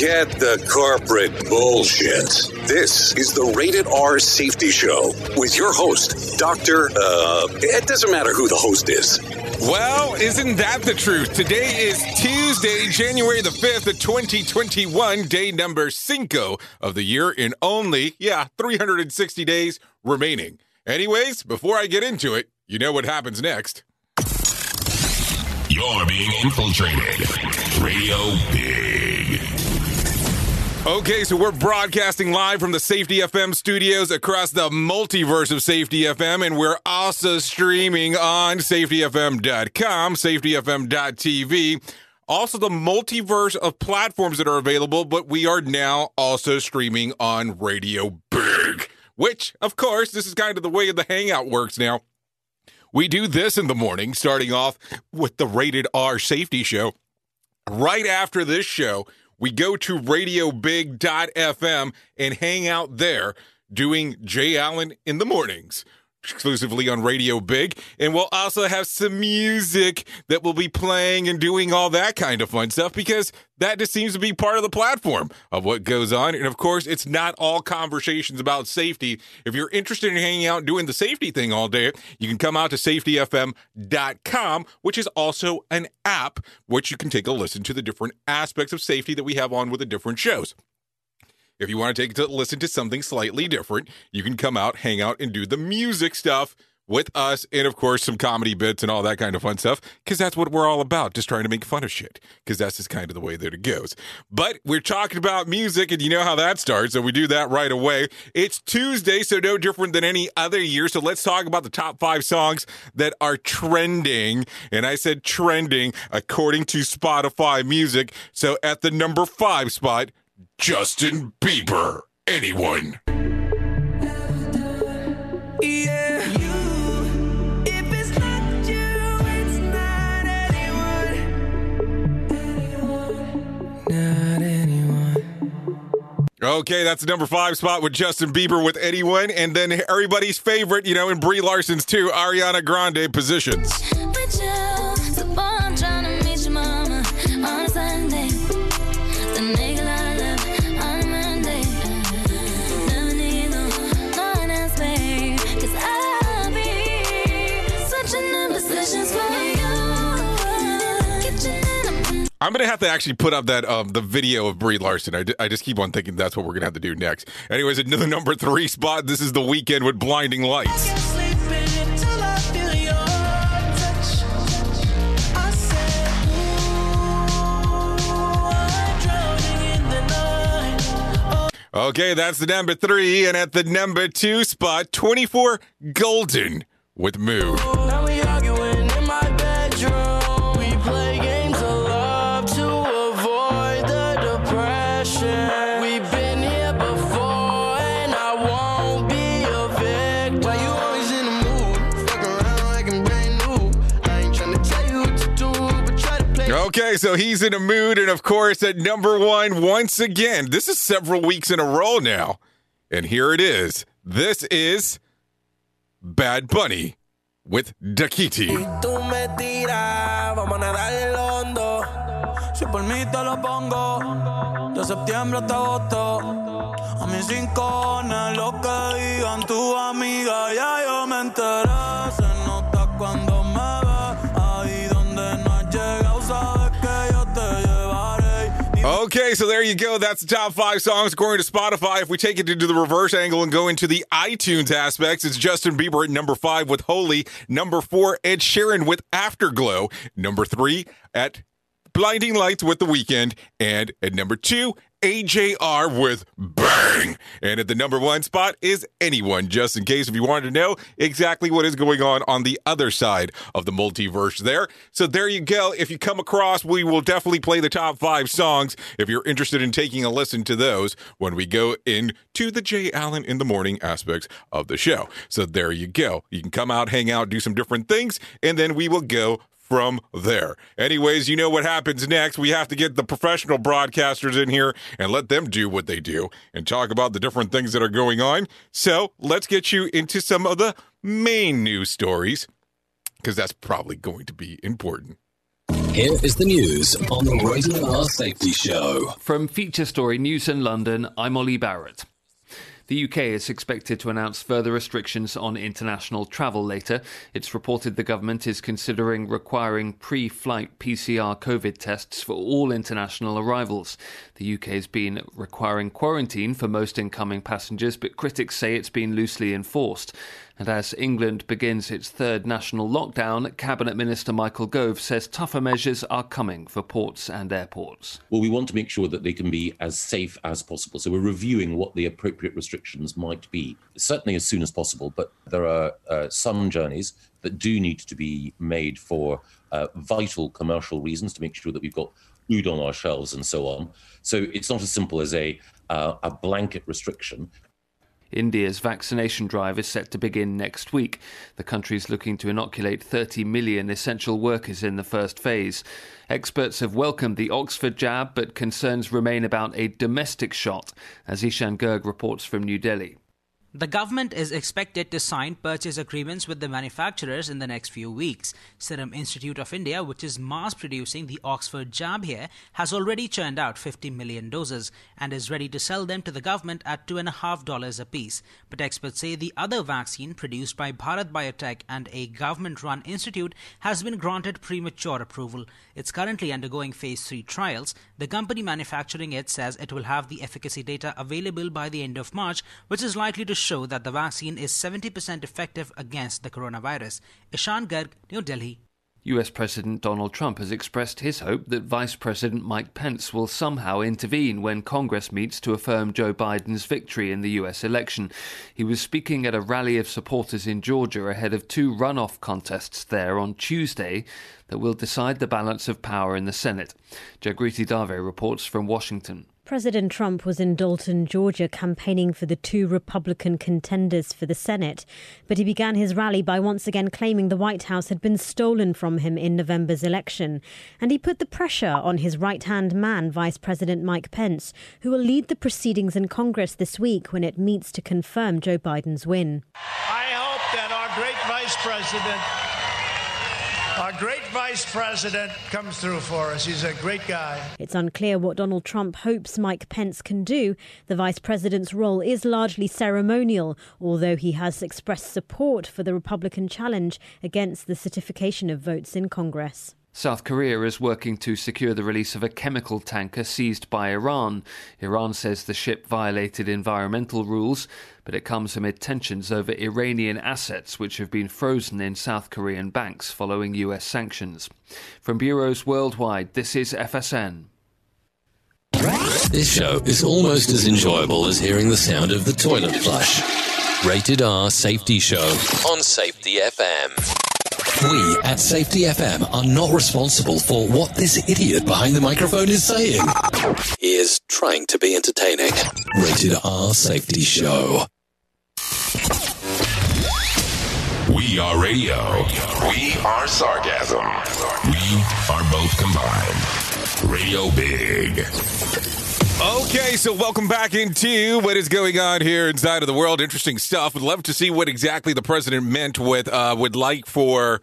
Forget the corporate bullshit. This is the Rated R Safety Show with your host, Dr. Uh, it doesn't matter who the host is. Well, isn't that the truth? Today is Tuesday, January the 5th of 2021, day number cinco of the year in only, yeah, 360 days remaining. Anyways, before I get into it, you know what happens next. You're being infiltrated. Radio Big. Okay, so we're broadcasting live from the Safety FM studios across the multiverse of Safety FM, and we're also streaming on safetyfm.com, safetyfm.tv. Also, the multiverse of platforms that are available, but we are now also streaming on Radio Big, which, of course, this is kind of the way the Hangout works now. We do this in the morning, starting off with the Rated R Safety Show. Right after this show, we go to radiobig.fm and hang out there doing Jay Allen in the mornings exclusively on Radio Big. And we'll also have some music that will be playing and doing all that kind of fun stuff because that just seems to be part of the platform of what goes on. And of course, it's not all conversations about safety. If you're interested in hanging out doing the safety thing all day, you can come out to safetyfm.com, which is also an app which you can take a listen to the different aspects of safety that we have on with the different shows. If you want to take to listen to something slightly different, you can come out, hang out, and do the music stuff with us, and of course some comedy bits and all that kind of fun stuff. Because that's what we're all about, just trying to make fun of shit. Because that's just kind of the way that it goes. But we're talking about music, and you know how that starts, so we do that right away. It's Tuesday, so no different than any other year. So let's talk about the top five songs that are trending. And I said trending according to Spotify Music. So at the number five spot. Justin Bieber. Anyone. Okay, that's the number five spot with Justin Bieber with anyone, and then everybody's favorite, you know, in Brie Larson's too, Ariana Grande positions. I'm gonna have to actually put up that um the video of Brie Larson. I, I just keep on thinking that's what we're gonna have to do next. Anyways, another number three spot. This is the Weeknd with blinding lights. Okay, that's the number three, and at the number two spot, 24 Golden with Mood. So he's in a mood, and of course, at number one, once again, this is several weeks in a row now. And here it is. This is Bad Bunny with Dakiti. A mis lo que digan tu amiga, ya yo me enteré. Se nota cuando Okay, so there you go. That's the top five songs according to Spotify. If we take it into the reverse angle and go into the iTunes aspects, it's Justin Bieber at number five with Holy. Number four, Ed Sheeran with Afterglow. Number three, at Blinding Lights with The Weeknd. And at number two, AJR with Bang. And at the number one spot is Anyone, just in case if you wanted to know exactly what is going on on the other side of the multiverse there. So there you go. If you come across, we will definitely play the top five songs if you're interested in taking a listen to those when we go into the Jay Allen in the morning aspects of the show. So there you go. You can come out, hang out, do some different things, and then we will go from there. Anyways, you know what happens next. We have to get the professional broadcasters in here and let them do what they do and talk about the different things that are going on. So let's get you into some of the main news stories because that's probably going to be important. Here is the news on the Rated R Safety Show. From Feature Story News in London, I'm Ollie Barrett. The UK is expected to announce further restrictions on international travel later. It's reported the government is considering requiring pre flight PCR COVID tests for all international arrivals. The UK has been requiring quarantine for most incoming passengers, but critics say it's been loosely enforced. And as England begins its third national lockdown, Cabinet Minister Michael Gove says tougher measures are coming for ports and airports. Well, we want to make sure that they can be as safe as possible. So we're reviewing what the appropriate restrictions might be, certainly as soon as possible. But there are uh, some journeys that do need to be made for uh, vital commercial reasons to make sure that we've got food on our shelves and so on. So it's not as simple as a uh, a blanket restriction. India's vaccination drive is set to begin next week. The country is looking to inoculate 30 million essential workers in the first phase. Experts have welcomed the Oxford jab, but concerns remain about a domestic shot, as Ishan Garg reports from New Delhi. The government is expected to sign purchase agreements with the manufacturers in the next few weeks. Serum Institute of India, which is mass producing the Oxford jab here, has already churned out 50 million doses and is ready to sell them to the government at $2.5 apiece. But experts say the other vaccine produced by Bharat Biotech and a government run institute has been granted premature approval. It's currently undergoing phase 3 trials. The company manufacturing it says it will have the efficacy data available by the end of March, which is likely to show that the vaccine is 70% effective against the coronavirus. Ishan Garg, New Delhi. US President Donald Trump has expressed his hope that Vice President Mike Pence will somehow intervene when Congress meets to affirm Joe Biden's victory in the US election. He was speaking at a rally of supporters in Georgia ahead of two runoff contests there on Tuesday that will decide the balance of power in the Senate. Jagriti Dave reports from Washington. President Trump was in Dalton, Georgia, campaigning for the two Republican contenders for the Senate. But he began his rally by once again claiming the White House had been stolen from him in November's election. And he put the pressure on his right hand man, Vice President Mike Pence, who will lead the proceedings in Congress this week when it meets to confirm Joe Biden's win. I hope that our great Vice President our great vice president comes through for us. He's a great guy. It's unclear what Donald Trump hopes Mike Pence can do. The vice president's role is largely ceremonial, although he has expressed support for the Republican challenge against the certification of votes in Congress. South Korea is working to secure the release of a chemical tanker seized by Iran. Iran says the ship violated environmental rules, but it comes amid tensions over Iranian assets which have been frozen in South Korean banks following US sanctions. From bureaus worldwide, this is FSN. This show is almost as enjoyable as hearing the sound of the toilet flush. Rated R Safety Show on Safety FM. We at Safety FM are not responsible for what this idiot behind the microphone is saying. He is trying to be entertaining. Rated R Safety Show. We are radio. We are sarcasm. We are both combined. Radio Big. Okay, so welcome back into what is going on here inside of the world. Interesting stuff. Would love to see what exactly the president meant with uh, would like for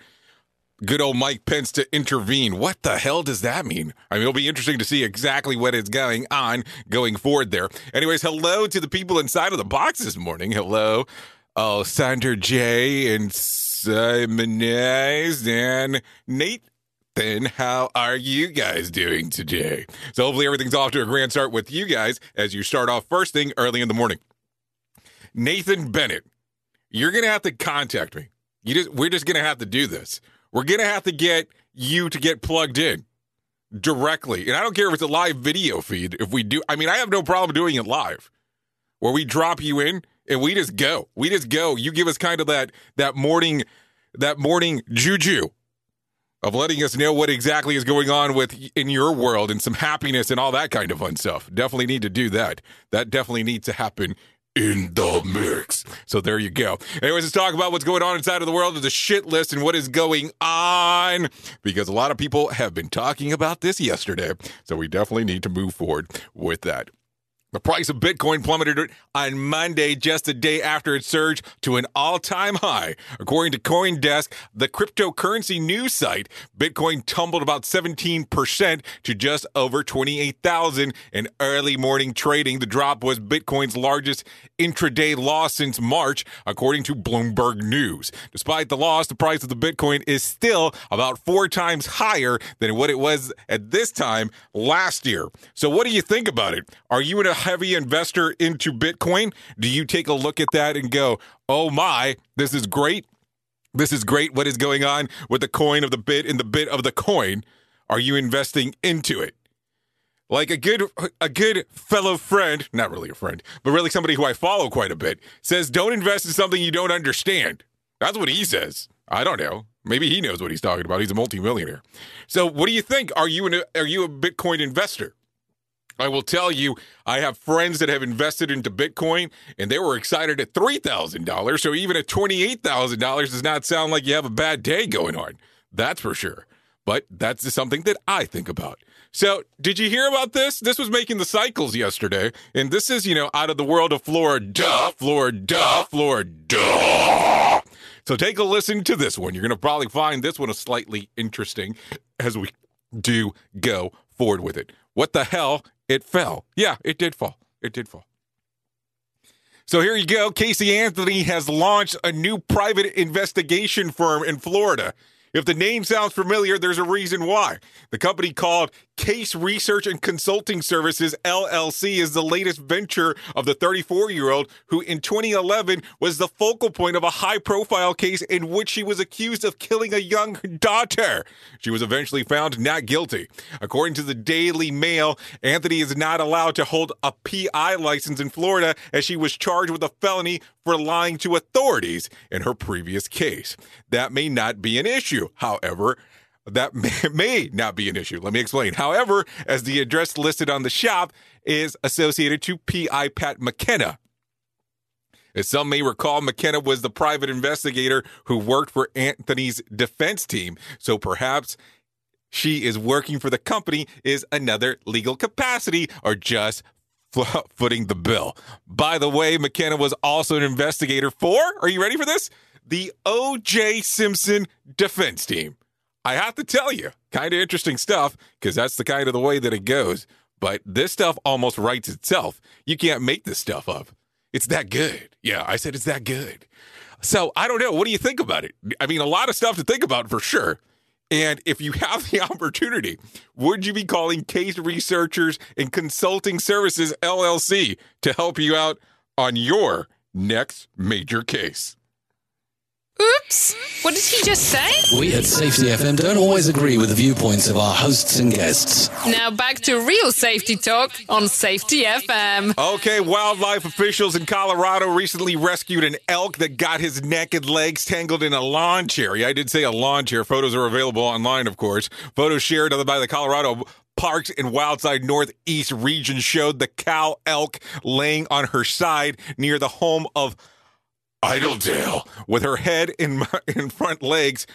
good old Mike Pence to intervene. What the hell does that mean? I mean, it'll be interesting to see exactly what is going on going forward there. Anyways, hello to the people inside of the box this morning. Hello, oh, Sandra J and Simon and Nate then how are you guys doing today? So hopefully everything's off to a grand start with you guys as you start off first thing early in the morning. Nathan Bennett, you're gonna have to contact me. You just we're just gonna have to do this. We're gonna have to get you to get plugged in. directly. And I don't care if it's a live video feed. If we do, I mean, I have no problem doing it live, where we drop you in and we just go. We just go. You give us kind of that that morning that morning juju of letting us know what exactly is going on with in your world and some happiness and all that kind of fun stuff. Definitely need to do that. That definitely needs to happen in the mix. So there you go. Anyways, let's talk about what's going on inside of the world of the shit list and what is going on because a lot of people have been talking about this yesterday. So we definitely need to move forward with that. The price of Bitcoin plummeted on Monday, just a day after it surged to an all time high. According to Coindesk, the cryptocurrency news site, Bitcoin tumbled about 17% to just over 28,000 in early morning trading. The drop was Bitcoin's largest intraday loss since March, according to Bloomberg News. Despite the loss, the price of the Bitcoin is still about four times higher than what it was at this time last year. So, what do you think about it? Are you in a heavy investor into Bitcoin? Do you take a look at that and go, oh my, this is great? This is great. What is going on with the coin of the bit and the bit of the coin? Are you investing into it? Like a good a good fellow friend, not really a friend, but really somebody who I follow quite a bit, says don't invest in something you don't understand. That's what he says. I don't know. Maybe he knows what he's talking about. He's a multimillionaire. So, what do you think? Are you an, are you a Bitcoin investor? I will tell you, I have friends that have invested into Bitcoin and they were excited at $3,000. So even at $28,000 does not sound like you have a bad day going on. That's for sure. But that's something that I think about. So, did you hear about this? This was making the cycles yesterday. And this is, you know, out of the world of Florida, Florida, Florida. So, take a listen to this one. You're going to probably find this one a slightly interesting as we do go forward with it. What the hell it fell. Yeah, it did fall. It did fall. So here you go. Casey Anthony has launched a new private investigation firm in Florida. If the name sounds familiar, there's a reason why. The company called Case Research and Consulting Services LLC is the latest venture of the 34 year old who in 2011 was the focal point of a high profile case in which she was accused of killing a young daughter. She was eventually found not guilty. According to the Daily Mail, Anthony is not allowed to hold a PI license in Florida as she was charged with a felony for lying to authorities in her previous case. That may not be an issue. However, that may, not be an issue. Let me explain. However, as the address listed on the shop is associated to P.I. Pat McKenna. As some may recall, McKenna was the private investigator who worked for Anthony's defense team. So perhaps she is working for the company is another legal capacity or just footing the bill. By the way, McKenna was also an investigator for, are you ready for this? The O.J. Simpson defense team. I have to tell you, kind of interesting stuff because that's the kind of the way that it goes. But this stuff almost writes itself. You can't make this stuff up. It's that good. Yeah, I said it's that good. So I don't know. What do you think about it? I mean, a lot of stuff to think about for sure. And if you have the opportunity, would you be calling Case Researchers and Consulting Services LLC to help you out on your next major case? Oops! What did he just say? We at Safety FM don't always agree with the viewpoints of our hosts and guests. Now back to real safety talk on Safety FM. Okay, wildlife officials in Colorado recently rescued an elk that got his neck and legs tangled in a lawn chair. Yeah, I did say a lawn chair. Photos are available online, of course. Photos shared by the Colorado Parks and Wildlife's Northeast region showed the cow elk laying on her side near the home of Idledale, with her head in in front legs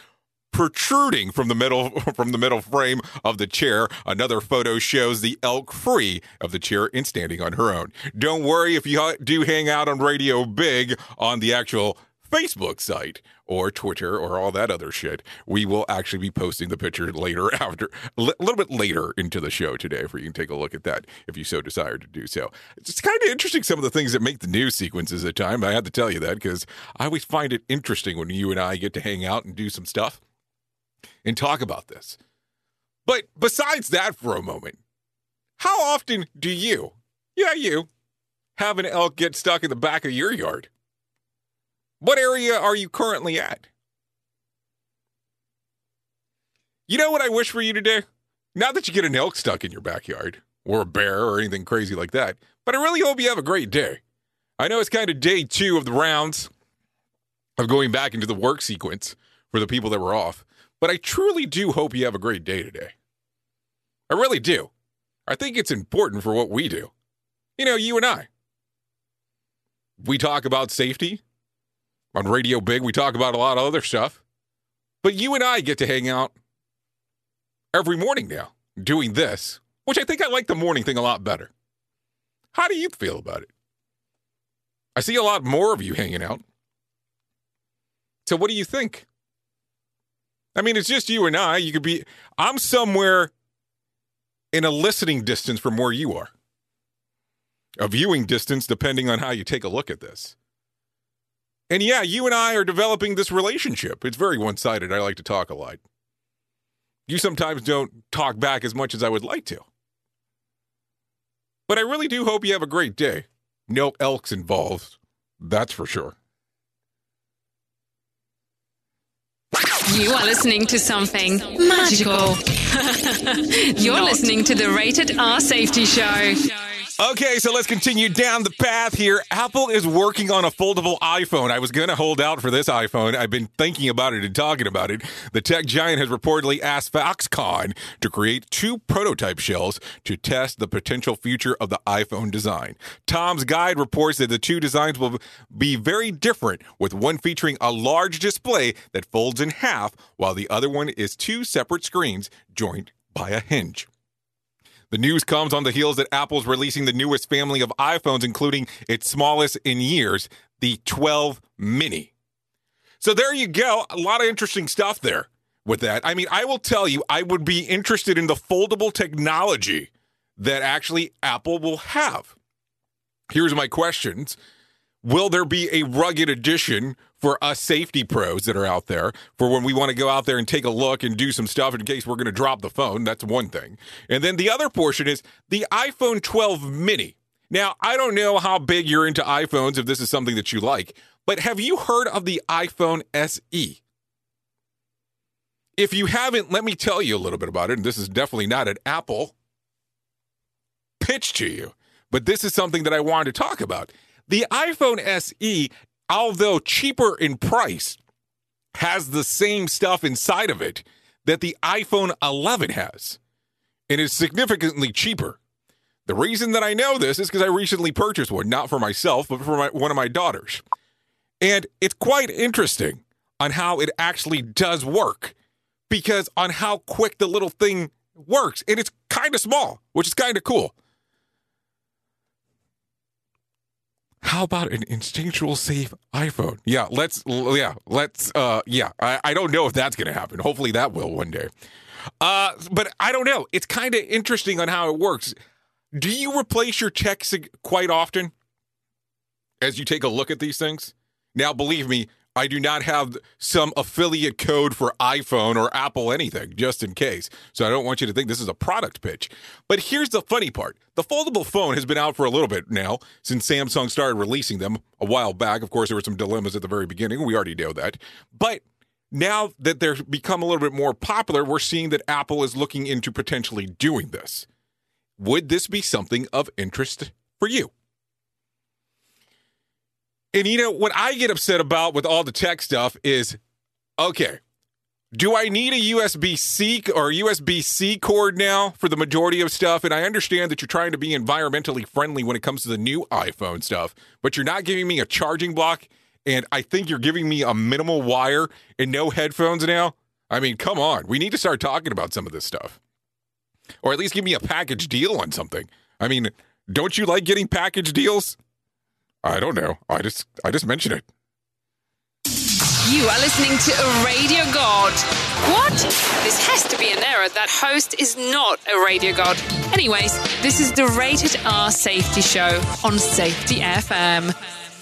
protruding from the middle from the middle frame of the chair. Another photo shows the elk free of the chair and standing on her own. Don't worry if you do hang out on Radio Big on the actual Facebook site or Twitter or all that other shit. We will actually be posting the picture later after a little bit later into the show today for you can take a look at that if you so desire to do so. It's kind of interesting some of the things that make the news sequences at time. I have to tell you that because I always find it interesting when you and I get to hang out and do some stuff and talk about this. But besides that for a moment, how often do you, yeah, you, have an elk get stuck in the back of your yard? What area are you currently at? You know what I wish for you today? Not that you get an elk stuck in your backyard or a bear or anything crazy like that, but I really hope you have a great day. I know it's kind of day two of the rounds of going back into the work sequence for the people that were off, but I truly do hope you have a great day today. I really do. I think it's important for what we do. You know, you and I. We talk about safety on Radio Big, we talk about a lot of other stuff, but you and I get to hang out every morning now doing this, which I think I like the morning thing a lot better. How do you feel about it? I see a lot more of you hanging out. So, what do you think? I mean, it's just you and I. You could be, I'm somewhere in a listening distance from where you are, a viewing distance, depending on how you take a look at this. And yeah, you and I are developing this relationship. It's very one sided. I like to talk a lot. You sometimes don't talk back as much as I would like to. But I really do hope you have a great day. No elks involved, that's for sure. You are listening to something magical. You're listening to the Rated R Safety Show. Okay, so let's continue down the path here. Apple is working on a foldable iPhone. I was going to hold out for this iPhone. I've been thinking about it and talking about it. The tech giant has reportedly asked Foxconn to create two prototype shells to test the potential future of the iPhone design. Tom's Guide reports that the two designs will be very different, with one featuring a large display that folds in half, while the other one is two separate screens joined by a hinge. The news comes on the heels that Apple's releasing the newest family of iPhones, including its smallest in years, the 12 mini. So there you go. A lot of interesting stuff there with that. I mean, I will tell you, I would be interested in the foldable technology that actually Apple will have. Here's my questions Will there be a rugged edition for us safety pros that are out there for when we want to go out there and take a look and do some stuff in case we're going to drop the phone? That's one thing. And then the other portion is the iPhone 12 mini. Now, I don't know how big you're into iPhones if this is something that you like, but have you heard of the iPhone SE? If you haven't, let me tell you a little bit about it. And this is definitely not an Apple pitch to you, but this is something that I wanted to talk about. The iPhone SE, although cheaper in price, has the same stuff inside of it that the iPhone 11 has, and is significantly cheaper. The reason that I know this is because I recently purchased one, not for myself, but for my, one of my daughters. And it's quite interesting on how it actually does work because on how quick the little thing works. And it's kind of small, which is kind of cool. How about an instinctual safe iPhone? Yeah, let's yeah, let's uh yeah. I, I don't know if that's gonna happen. Hopefully that will one day. Uh but I don't know. It's kind of interesting on how it works. Do you replace your checks quite often as you take a look at these things? Now believe me, I do not have some affiliate code for iPhone or Apple anything, just in case. So I don't want you to think this is a product pitch. But here's the funny part the foldable phone has been out for a little bit now since Samsung started releasing them a while back. Of course, there were some dilemmas at the very beginning. We already know that. But now that they're become a little bit more popular, we're seeing that Apple is looking into potentially doing this. Would this be something of interest for you? And you know, what I get upset about with all the tech stuff is okay, do I need a USB C or USB C cord now for the majority of stuff? And I understand that you're trying to be environmentally friendly when it comes to the new iPhone stuff, but you're not giving me a charging block. And I think you're giving me a minimal wire and no headphones now. I mean, come on. We need to start talking about some of this stuff. Or at least give me a package deal on something. I mean, don't you like getting package deals? I don't know. I just I just mentioned it. You are listening to a radio god. What? This has to be an error. That host is not a radio god. Anyways, this is the Rated R Safety Show on Safety FM.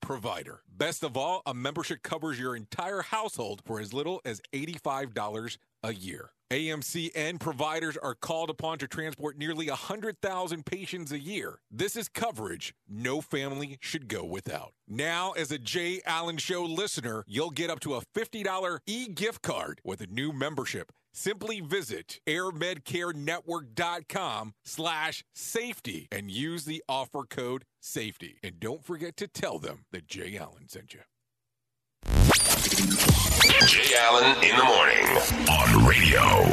provider. Best of all, a membership covers your entire household for as little as $85 a year. AMCN providers are called upon to transport nearly 100,000 patients a year. This is coverage no family should go without. Now, as a Jay Allen Show listener, you'll get up to a $50 e-gift card with a new membership. Simply visit airmedcarenetwork.com slash safety and use the offer code safety. And don't forget to tell them that Jay Allen sent you. Jay Allen in the morning on Radio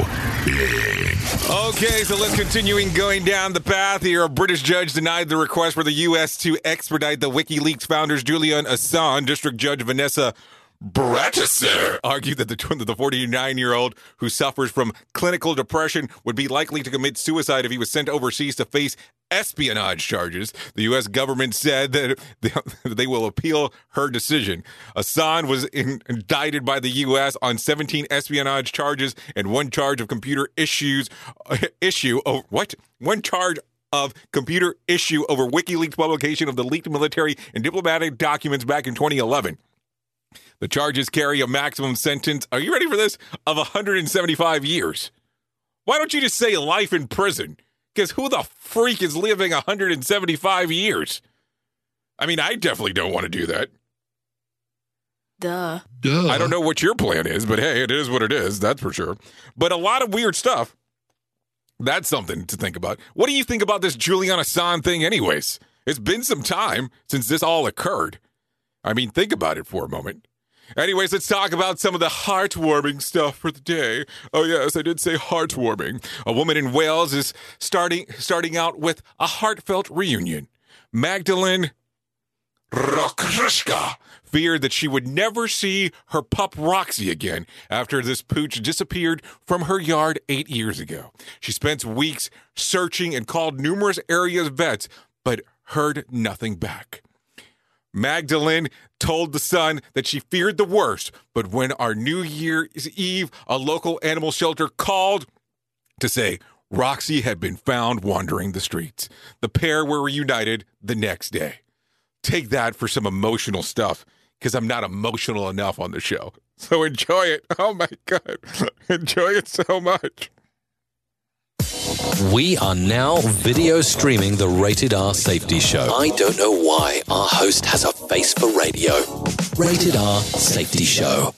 Big. Okay, so let's continuing going down the path here. A British judge denied the request for the U.S. to expedite the WikiLeaks founders Julian Assange. District Judge Vanessa Baraitser argued that the the 49 year old who suffers from clinical depression would be likely to commit suicide if he was sent overseas to face espionage charges. The U.S. government said that they will appeal her decision. Assange was in, indicted by the U.S. on 17 espionage charges and one charge of computer issues uh, issue. Oh, what? One charge of computer issue over WikiLeaks publication of the leaked military and diplomatic documents back in 2011. The charges carry a maximum sentence, are you ready for this? Of 175 years. Why don't you just say life in prison? Because who the freak is living 175 years? I mean, I definitely don't want to do that. Duh. Duh. I don't know what your plan is, but hey, it is what it is, that's for sure. But a lot of weird stuff. That's something to think about. What do you think about this Julian Assange thing, anyways? It's been some time since this all occurred. I mean, think about it for a moment. Anyways, let's talk about some of the heartwarming stuff for the day. Oh yes, I did say heartwarming. A woman in Wales is starting starting out with a heartfelt reunion. Magdalene Rokrushka feared that she would never see her pup Roxy again after this pooch disappeared from her yard eight years ago. She spent weeks searching and called numerous area vets, but heard nothing back. Magdalene told the Sun that she feared the worst, but when our New Year's Eve, a local animal shelter called to say Roxy had been found wandering the streets. The pair were reunited the next day. Take that for some emotional stuff, because I'm not emotional enough on the show. So enjoy it. Oh my God. enjoy it so much. We are now video streaming the Rated R Safety Show. I don't know why our host has a face for radio. Rated R Safety Show.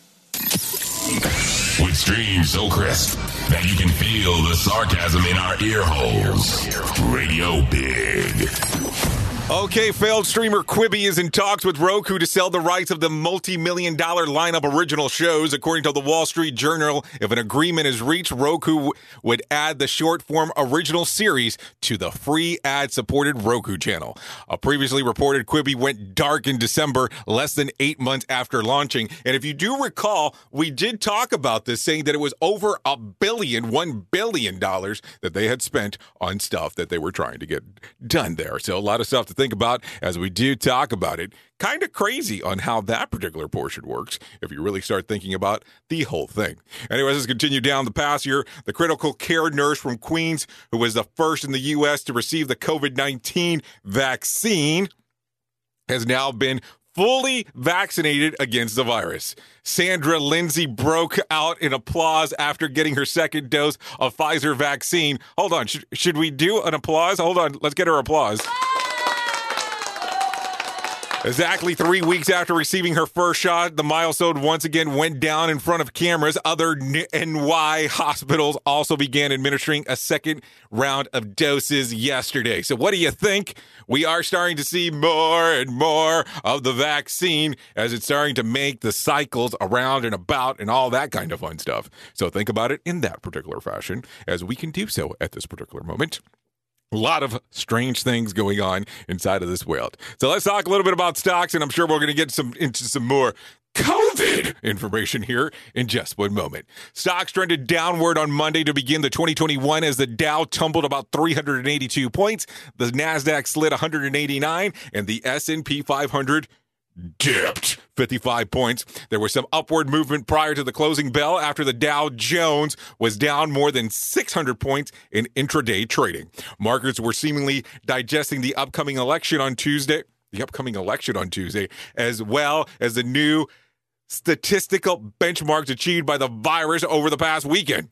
With streams so crisp that you can feel the sarcasm in our ear holes. Radio Big. Okay, failed streamer Quibi is in talks with Roku to sell the rights of the multi million dollar lineup original shows. According to the Wall Street Journal, if an agreement is reached, Roku w- would add the short form original series to the free ad supported Roku channel. A previously reported Quibi went dark in December, less than eight months after launching. And if you do recall, we did talk about this, saying that it was over a billion, one billion dollars that they had spent on stuff that they were trying to get done there. So a lot of stuff to think about as we do talk about it. Kind of crazy on how that particular portion works if you really start thinking about the whole thing. Anyways, let's continue down the path here. The critical care nurse from Queens, who was the first in the U.S. to receive the COVID 19 vaccine, has now been fully vaccinated against the virus. Sandra Lindsay broke out in applause after getting her second dose of Pfizer vaccine. Hold on, should, should we do an applause? Hold on, let's get her applause. Exactly three weeks after receiving her first shot, the milestone once again went down in front of cameras. Other NY hospitals also began administering a second round of doses yesterday. So, what do you think? We are starting to see more and more of the vaccine as it's starting to make the cycles around and about and all that kind of fun stuff. So, think about it in that particular fashion as we can do so at this particular moment. A lot of strange things going on inside of this world. So let's talk a little bit about stocks, and I'm sure we're going to get some into some more COVID information here in just one moment. Stocks trended downward on Monday to begin the 2021 as the Dow tumbled about 382 points, the Nasdaq slid 189, and the S&P 500 dipped 55 points. There was some upward movement prior to the closing bell after the Dow Jones was down more than 600 points in intraday trading. Markets were seemingly digesting the upcoming election on Tuesday, the upcoming election on Tuesday, as well as the new statistical benchmarks achieved by the virus over the past weekend.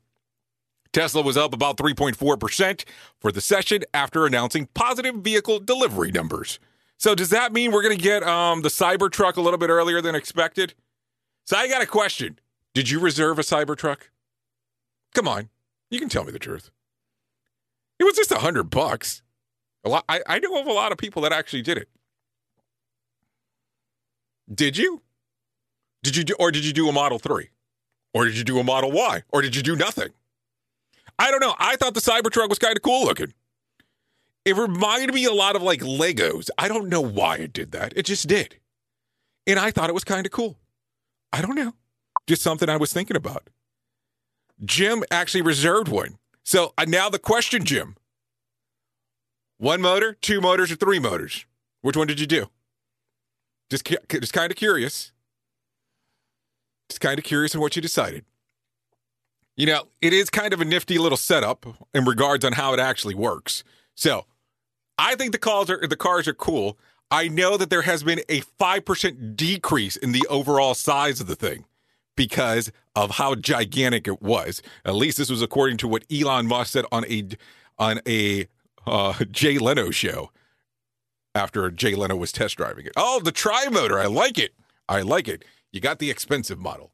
Tesla was up about 3.4% for the session after announcing positive vehicle delivery numbers. So does that mean we're going to get um, the Cybertruck a little bit earlier than expected? So I got a question. Did you reserve a Cybertruck? Come on, you can tell me the truth. It was just a hundred bucks. A lot. I, I know of a lot of people that actually did it. Did you? Did you do, or did you do a Model Three, or did you do a Model Y, or did you do nothing? I don't know. I thought the Cybertruck was kind of cool looking. It reminded me a lot of like Legos. I don't know why it did that. It just did. And I thought it was kind of cool. I don't know. Just something I was thinking about. Jim actually reserved one. So uh, now the question, Jim one motor, two motors, or three motors? Which one did you do? Just, just kind of curious. Just kind of curious on what you decided. You know, it is kind of a nifty little setup in regards on how it actually works. So, I think the cars are the cars are cool. I know that there has been a 5% decrease in the overall size of the thing because of how gigantic it was. At least this was according to what Elon Musk said on a on a uh, Jay Leno show after Jay Leno was test driving it. Oh, the tri motor. I like it. I like it. You got the expensive model.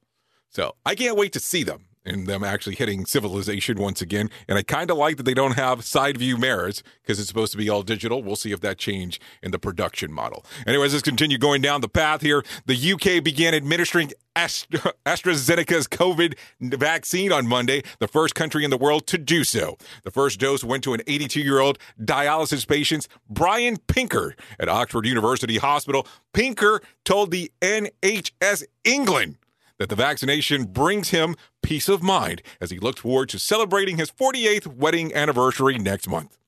So I can't wait to see them and them actually hitting civilization once again. And I kind of like that they don't have side view mirrors because it's supposed to be all digital. We'll see if that change in the production model. Anyways, let's continue going down the path here. The UK began administering Astra- AstraZeneca's COVID vaccine on Monday, the first country in the world to do so. The first dose went to an 82 year old dialysis patient, Brian Pinker, at Oxford University Hospital. Pinker told the NHS England that the vaccination brings him peace of mind as he looks forward to celebrating his 48th wedding anniversary next month.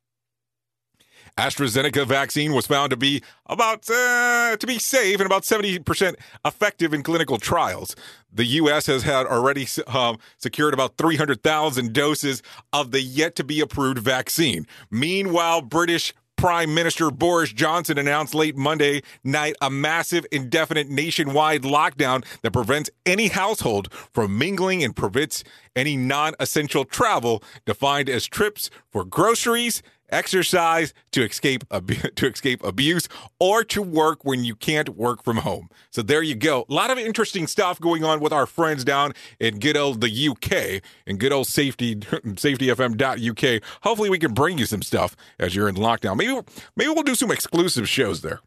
AstraZeneca vaccine was found to be about uh, to be safe and about 70% effective in clinical trials. The U.S. has had already um, secured about 300,000 doses of the yet to be approved vaccine. Meanwhile, British Prime Minister Boris Johnson announced late Monday night a massive, indefinite nationwide lockdown that prevents any household from mingling and prevents any non essential travel, defined as trips for groceries exercise to escape to escape abuse or to work when you can't work from home. So there you go. A lot of interesting stuff going on with our friends down in good old the UK and good old safety safetyfm.uk. Hopefully we can bring you some stuff as you're in lockdown. Maybe maybe we'll do some exclusive shows there.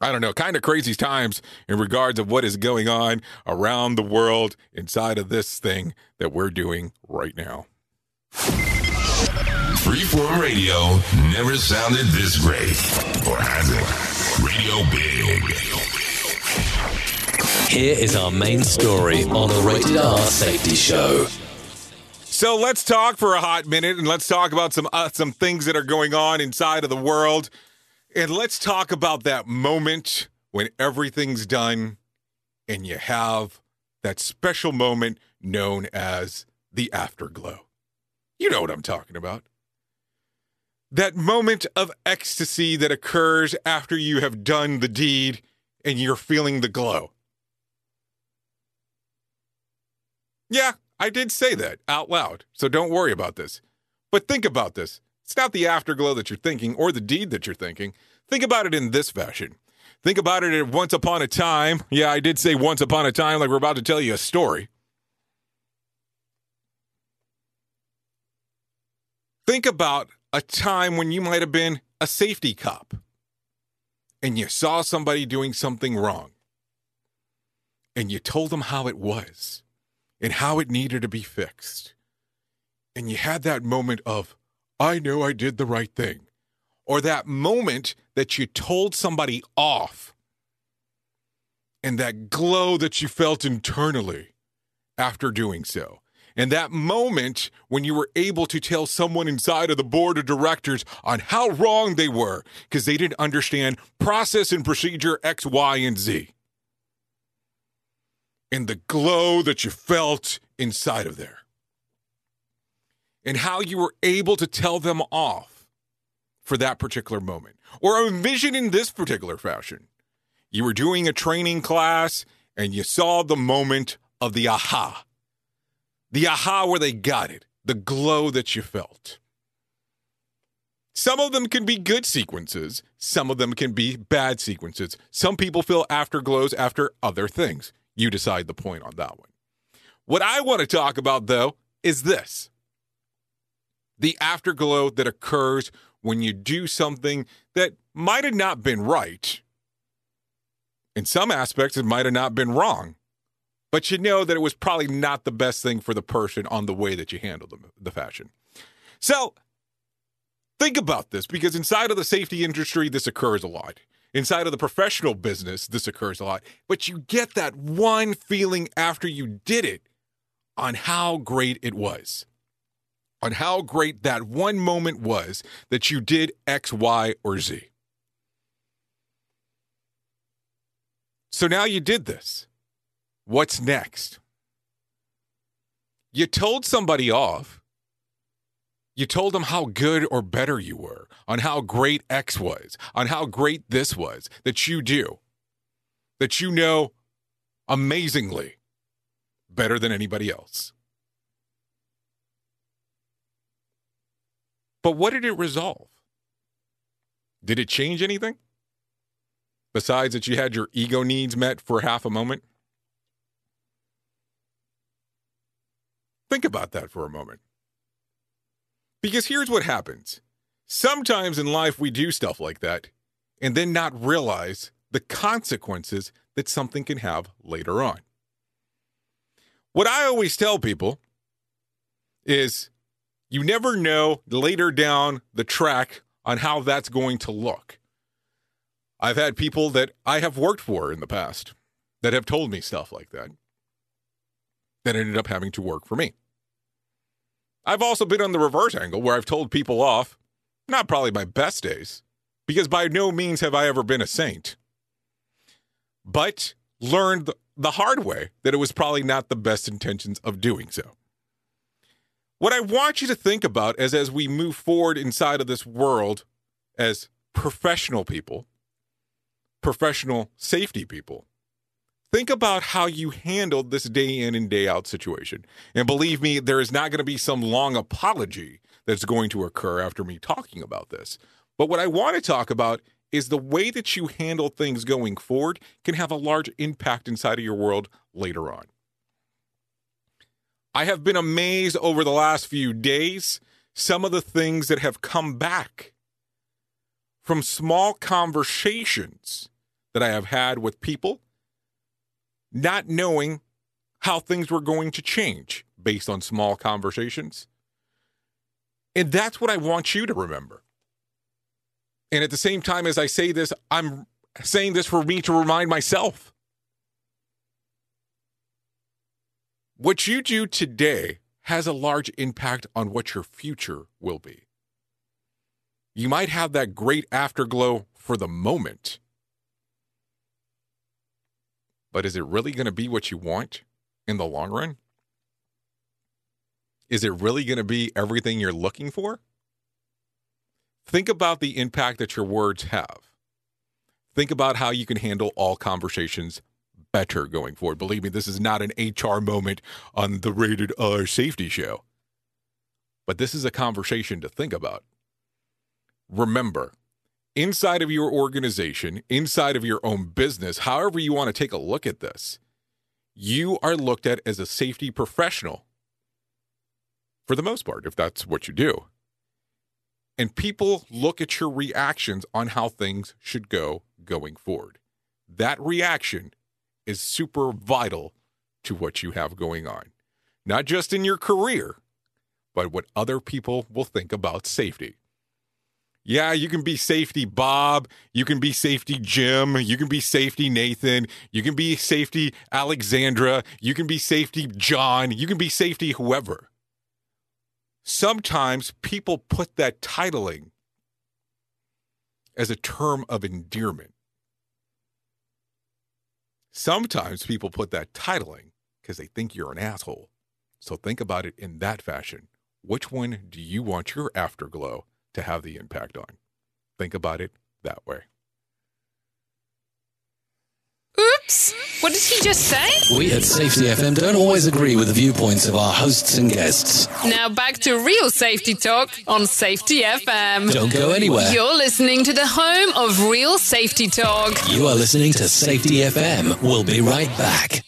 I don't know, kind of crazy times in regards of what is going on around the world inside of this thing that we're doing right now. Freeform radio never sounded this great. Or has it? Radio Big. Here is our main story on the Rated R Safety Show. So let's talk for a hot minute and let's talk about some uh, some things that are going on inside of the world. And let's talk about that moment when everything's done and you have that special moment known as the afterglow. You know what I'm talking about that moment of ecstasy that occurs after you have done the deed and you're feeling the glow. Yeah, I did say that out loud, so don't worry about this. But think about this. It's not the afterglow that you're thinking or the deed that you're thinking. Think about it in this fashion. Think about it once upon a time. Yeah, I did say once upon a time, like we're about to tell you a story. Think about a time when you might have been a safety cop and you saw somebody doing something wrong and you told them how it was and how it needed to be fixed. And you had that moment of, I know I did the right thing. Or that moment that you told somebody off and that glow that you felt internally after doing so. And that moment when you were able to tell someone inside of the board of directors on how wrong they were because they didn't understand process and procedure X, Y, and Z. And the glow that you felt inside of there. And how you were able to tell them off for that particular moment. Or envision in this particular fashion. You were doing a training class and you saw the moment of the aha the aha where they got it, the glow that you felt. Some of them can be good sequences, some of them can be bad sequences. Some people feel afterglows after other things. You decide the point on that one. What I want to talk about, though, is this the afterglow that occurs when you do something that might have not been right. In some aspects, it might have not been wrong but you know that it was probably not the best thing for the person on the way that you handled the, the fashion. So think about this because inside of the safety industry, this occurs a lot. Inside of the professional business, this occurs a lot. But you get that one feeling after you did it on how great it was, on how great that one moment was that you did X, Y, or Z. So now you did this. What's next? You told somebody off. You told them how good or better you were, on how great X was, on how great this was, that you do, that you know amazingly better than anybody else. But what did it resolve? Did it change anything? Besides that you had your ego needs met for half a moment? Think about that for a moment. Because here's what happens sometimes in life we do stuff like that and then not realize the consequences that something can have later on. What I always tell people is you never know later down the track on how that's going to look. I've had people that I have worked for in the past that have told me stuff like that that ended up having to work for me. I've also been on the reverse angle where I've told people off, not probably my best days, because by no means have I ever been a saint, but learned the hard way that it was probably not the best intentions of doing so. What I want you to think about is as we move forward inside of this world as professional people, professional safety people, Think about how you handled this day in and day out situation. And believe me, there is not going to be some long apology that's going to occur after me talking about this. But what I want to talk about is the way that you handle things going forward can have a large impact inside of your world later on. I have been amazed over the last few days some of the things that have come back from small conversations that I have had with people not knowing how things were going to change based on small conversations. And that's what I want you to remember. And at the same time, as I say this, I'm saying this for me to remind myself. What you do today has a large impact on what your future will be. You might have that great afterglow for the moment, but is it really going to be what you want in the long run? Is it really going to be everything you're looking for? Think about the impact that your words have. Think about how you can handle all conversations better going forward. Believe me, this is not an HR moment on the rated R safety show, but this is a conversation to think about. Remember, inside of your organization, inside of your own business, however you want to take a look at this, you are looked at as a safety professional for the most part, if that's what you do. And people look at your reactions on how things should go going forward. That reaction is super vital to what you have going on, not just in your career, but what other people will think about safety. Yeah, you can be safety Bob. You can be safety Jim. You can be safety Nathan. You can be safety Alexandra. You can be safety John. You can be safety whoever. Sometimes people put that titling as a term of endearment. Sometimes people put that titling because they think you're an asshole. So think about it in that fashion. Which one do you want your afterglow to have the impact on? Think about it that way. Oops! What did he just say? We at Safety FM don't always agree with the viewpoints of our hosts and guests. Now back to real safety talk on Safety FM. Don't go anywhere. You're listening to the home of real safety talk. You are listening to Safety FM. We'll be right back.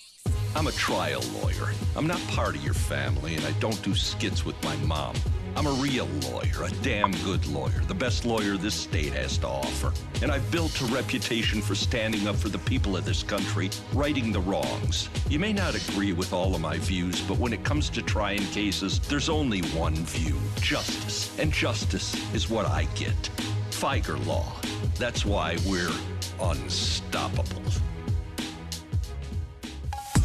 I'm a trial lawyer. I'm not part of your family, and I don't do skits with my mom. I'm a real lawyer, a damn good lawyer, the best lawyer this state has to offer. And I've built a reputation for standing up for the people of this country, righting the wrongs. You may not agree with all of my views, but when it comes to trying cases, there's only one view justice. And justice is what I get. Figer law. That's why we're unstoppable.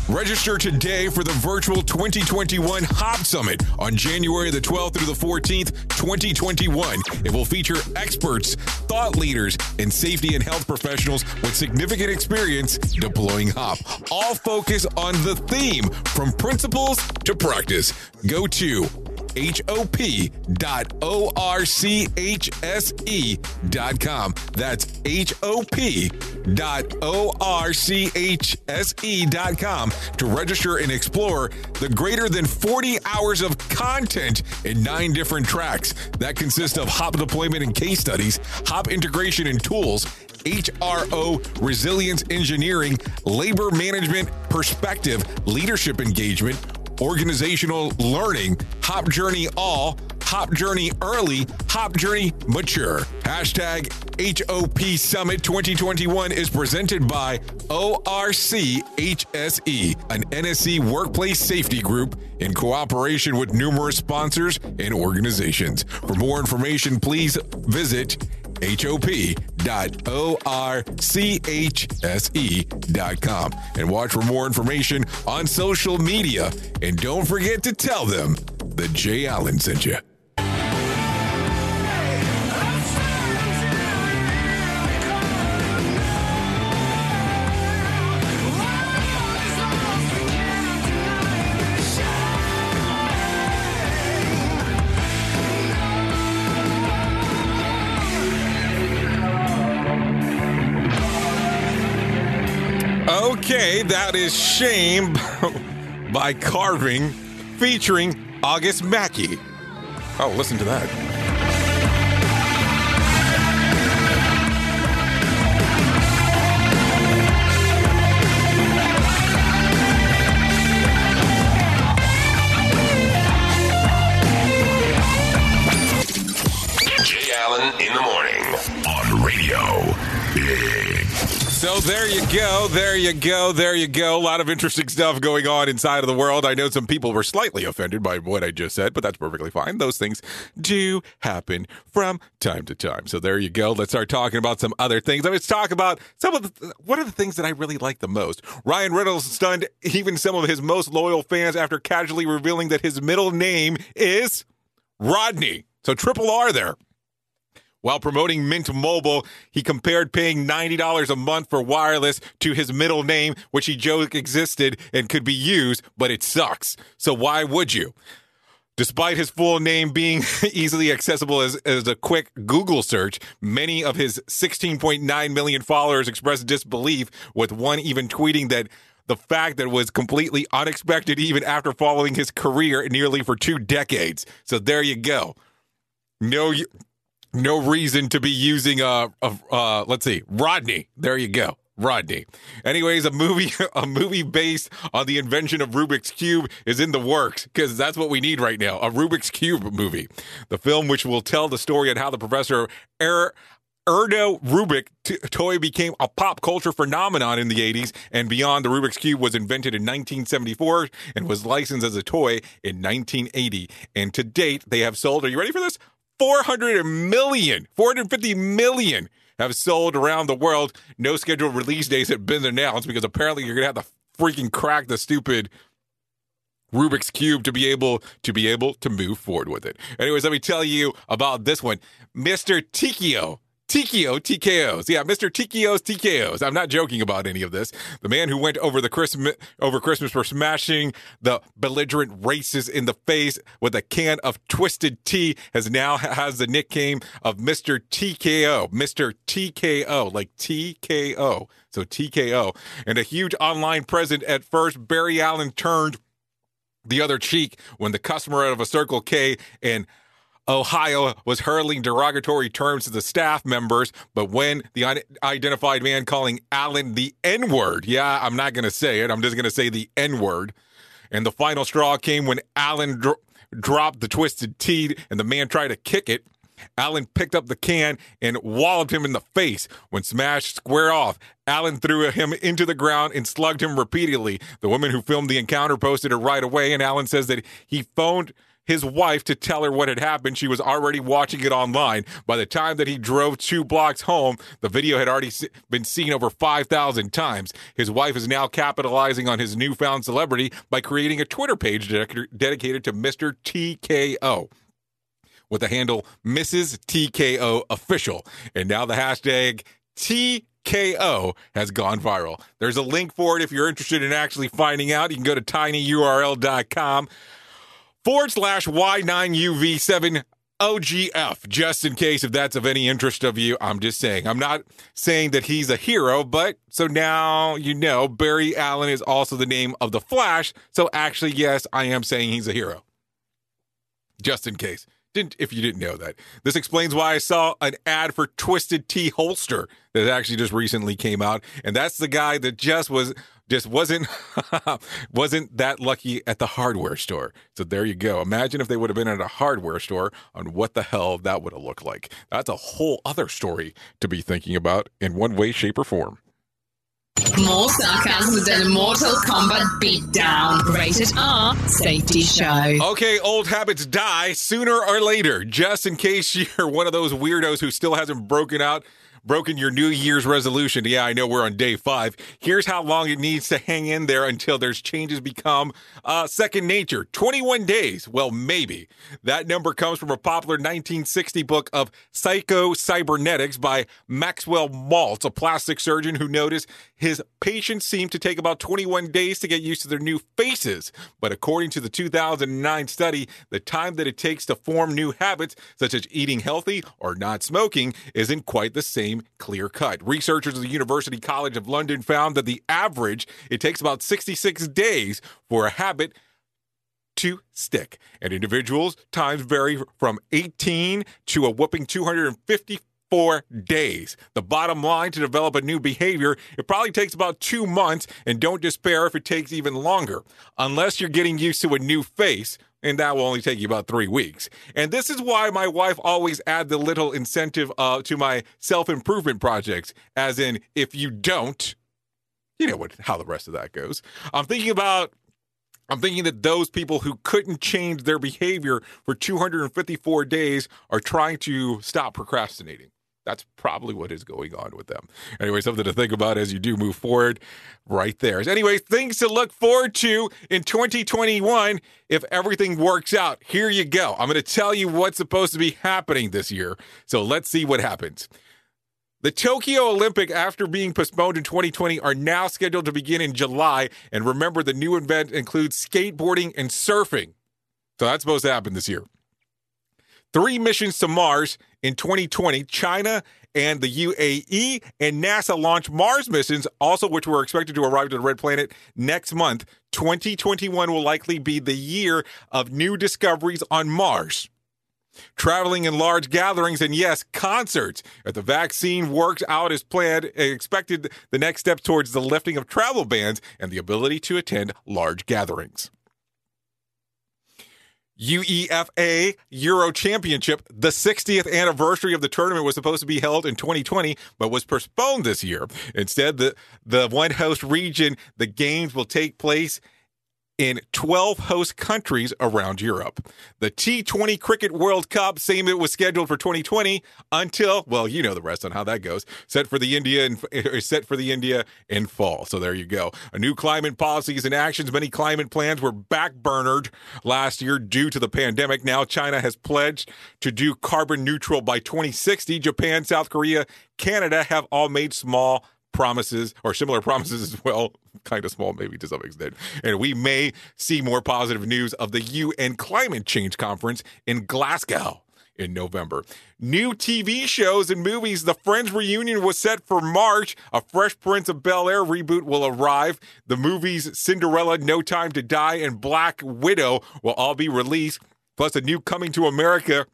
Register today for the virtual 2021 HOP Summit on January the 12th through the 14th, 2021. It will feature experts, thought leaders, and safety and health professionals with significant experience deploying HOP. All focus on the theme from principles to practice. Go to hop.orchse.com. That's H O P dot O R C H S E dot com to register and explore the greater than 40 hours of content in nine different tracks that consist of hop deployment and case studies, hop integration and tools, HRO, resilience engineering, labor management perspective, leadership engagement, organizational learning, Hop Journey All, Hop Journey Early, Hop Journey Mature. Hashtag HOP Summit 2021 is presented by ORC HSE, an NSC workplace safety group in cooperation with numerous sponsors and organizations. For more information, please visit hop.orchse.com and watch for more information on social media. And don't forget to tell them that Jay Allen sent you. Okay, that is Shame by Carving featuring August Mackey. Oh, listen to that. There you go, there you go, there you go. A lot of interesting stuff going on inside of the world. I know some people were slightly offended by what I just said, but that's perfectly fine. Those things do happen from time to time. So there you go. Let's start talking about some other things. Let's talk about some of the what are the things that I really like the most. Ryan Reynolds stunned even some of his most loyal fans after casually revealing that his middle name is Rodney. So triple R there. While promoting Mint Mobile, he compared paying $90 a month for wireless to his middle name, which he joked existed and could be used, but it sucks. So why would you? Despite his full name being easily accessible as, as a quick Google search, many of his 16.9 million followers expressed disbelief, with one even tweeting that the fact that it was completely unexpected even after following his career nearly for two decades. So there you go. No, no reason to be using a, uh, uh let's see rodney there you go rodney anyways a movie a movie based on the invention of rubik's cube is in the works because that's what we need right now a rubik's cube movie the film which will tell the story on how the professor er- Erno Rubik t- toy became a pop culture phenomenon in the 80s and beyond. The Rubik's Cube was invented in 1974 and was licensed as a toy in 1980. And to date, they have sold, are you ready for this? 400 million, 450 million have sold around the world. No scheduled release dates have been announced because apparently you're going to have to freaking crack the stupid Rubik's cube to be able to be able to move forward with it. Anyways, let me tell you about this one, Mr. Tikio. Tikio TKOs. Yeah, Mr. Tikio's TKOs. I'm not joking about any of this. The man who went over the Christmas over Christmas for smashing the belligerent races in the face with a can of twisted tea has now has the nickname of Mr. TKO. Mr. TKO, like TKO. So TKO. And a huge online presence at first, Barry Allen turned the other cheek when the customer out of a Circle K in Ohio was hurling derogatory terms to the staff members, but when the unidentified man calling Allen the N word, yeah, I'm not going to say it, I'm just going to say the N word. And the final straw came when Allen dro- dropped the twisted tea and the man tried to kick it. Allen picked up the can and walloped him in the face. When smashed square off, Allen threw him into the ground and slugged him repeatedly. The woman who filmed the encounter posted it right away, and Allen says that he phoned his wife to tell her what had happened. She was already watching it online. By the time that he drove two blocks home, the video had already been seen over 5,000 times. His wife is now capitalizing on his newfound celebrity by creating a Twitter page dedicated to Mr. TKO with the handle Mrs. TKO Official. And now the hashtag TKO has gone viral. There's a link for it if you're interested in actually finding out. You can go to tinyurl.com forward slash Y9UV7 OGF, just in case if that's of any interest of you. I'm just saying. I'm not saying that he's a hero, but so now you know Barry Allen is also the name of the Flash. So actually, yes, I am saying he's a hero. Just in case. Didn't if you didn't know that. This explains why I saw an ad for Twisted Tea holster that actually just recently came out, and that's the guy that just was just wasn't wasn't that lucky at the hardware store. So there you go. Imagine if they would have been at a hardware store on what the hell that would have looked like. That's a whole other story to be thinking about in one way, shape, or form. More sarcasm than a Mortal Kombat beatdown. Rated R Safety Show. Okay, old habits die sooner or later. Just in case you're one of those weirdos who still hasn't broken out broken your New Year's resolution. Yeah, I know we're on day five. Here's how long it needs to hang in there until there's changes become uh, second nature 21 days. Well, maybe. That number comes from a popular 1960 book of Psycho-Cybernetics by Maxwell Maltz, a plastic surgeon who noticed his patients seemed to take about 21 days to get used to their new faces. But according to the 2009 study, the time that it takes to form new habits, such as eating healthy or not smoking, isn't quite the same clear cut. Researchers at the University College of London found that the average, it takes about 66 days for a habit to stick. And individuals, times vary from 18 to a whooping 254 days. The bottom line to develop a new behavior, it probably takes about two months, and don't despair if it takes even longer. Unless you're getting used to a new face, and that will only take you about three weeks. And this is why my wife always add the little incentive uh, to my self improvement projects, as in if you don't, you know what how the rest of that goes. I'm thinking about. I'm thinking that those people who couldn't change their behavior for 254 days are trying to stop procrastinating. That's probably what is going on with them. Anyway, something to think about as you do move forward right there. Anyway, things to look forward to in 2021 if everything works out. Here you go. I'm going to tell you what's supposed to be happening this year. So let's see what happens. The Tokyo Olympic, after being postponed in 2020, are now scheduled to begin in July. And remember, the new event includes skateboarding and surfing. So that's supposed to happen this year three missions to Mars in 2020. China and the UAE and NASA launched Mars missions, also which were expected to arrive to the red planet next month. 2021 will likely be the year of new discoveries on Mars. Traveling in large gatherings and yes, concerts. If the vaccine works out as planned, expected the next step towards the lifting of travel bans and the ability to attend large gatherings. UEFA Euro Championship. The 60th anniversary of the tournament was supposed to be held in 2020, but was postponed this year. Instead, the, the one host region, the games will take place in 12 host countries around Europe. The T20 Cricket World Cup, same it was scheduled for 2020 until, well, you know the rest on how that goes. Set for the India and set for the India in fall. So there you go. A new climate policies and actions. Many climate plans were backburnered last year due to the pandemic. Now China has pledged to do carbon neutral by 2060. Japan, South Korea, Canada have all made small promises or similar promises as well, kind of small maybe to some extent. And we may see more positive news of the UN Climate Change Conference in Glasgow in November. New TV shows and movies. The Friends reunion was set for March. A Fresh Prince of Bel Air reboot will arrive. The movies Cinderella, No Time to Die, and Black Widow will all be released. Plus, a new Coming to America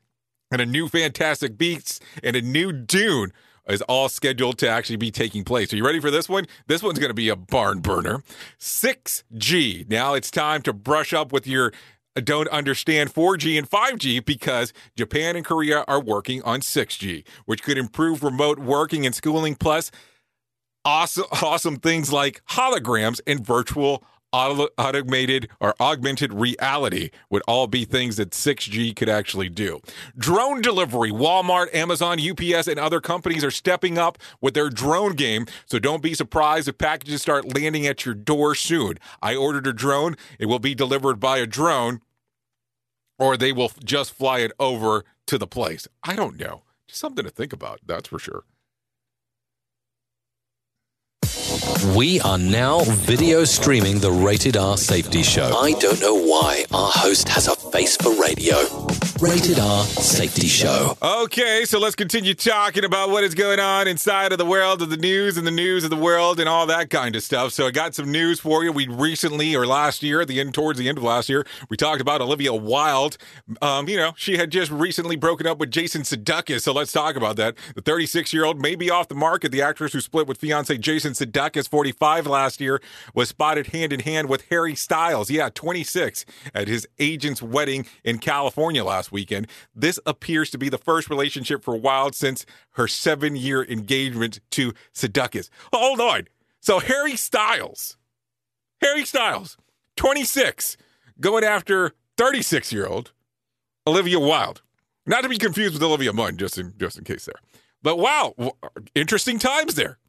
and a new Fantastic Beasts and a new Dune is all scheduled to actually be taking place. Are you ready for this one? This one's going to be a barn burner. 6G. Now it's time to brush up with your uh, don't understand 4G and 5G because Japan and Korea are working on 6G, which could improve remote working and schooling, plus awesome, awesome things like holograms and virtual automated or augmented reality would all be things that 6G could actually do. Drone delivery. Walmart, Amazon, UPS, and other companies are stepping up with their drone game. So don't be surprised if packages start landing at your door soon. I ordered a drone. It will be delivered by a drone or they will just fly it over to the place. I don't know. Just something to think about, that's for sure. We are now video streaming the Rated R Safety Show. I don't know why our host has a face for radio. Rated R Safety Show. Okay, so let's continue talking about what is going on inside of the world of the news and the news of the world and all that kind of stuff. So I got some news for you. We recently, or last year, at the end, towards the end of last year, we talked about Olivia Wilde. Um, you know, she had just recently broken up with Jason Sudeikis. So let's talk about that. The 36 year old may be off the market. The actress who split with fiance Jason Sudeikis 45 last year, was spotted hand in hand with Harry Styles. Yeah, 26 at his agent's wedding in California last weekend. This appears to be the first relationship for Wilde since her seven year engagement to Sudeikis. Hold on. So Harry Styles, Harry Styles, 26, going after 36 year old Olivia Wilde. Not to be confused with Olivia Munn, just in just in case there. But wow, interesting times there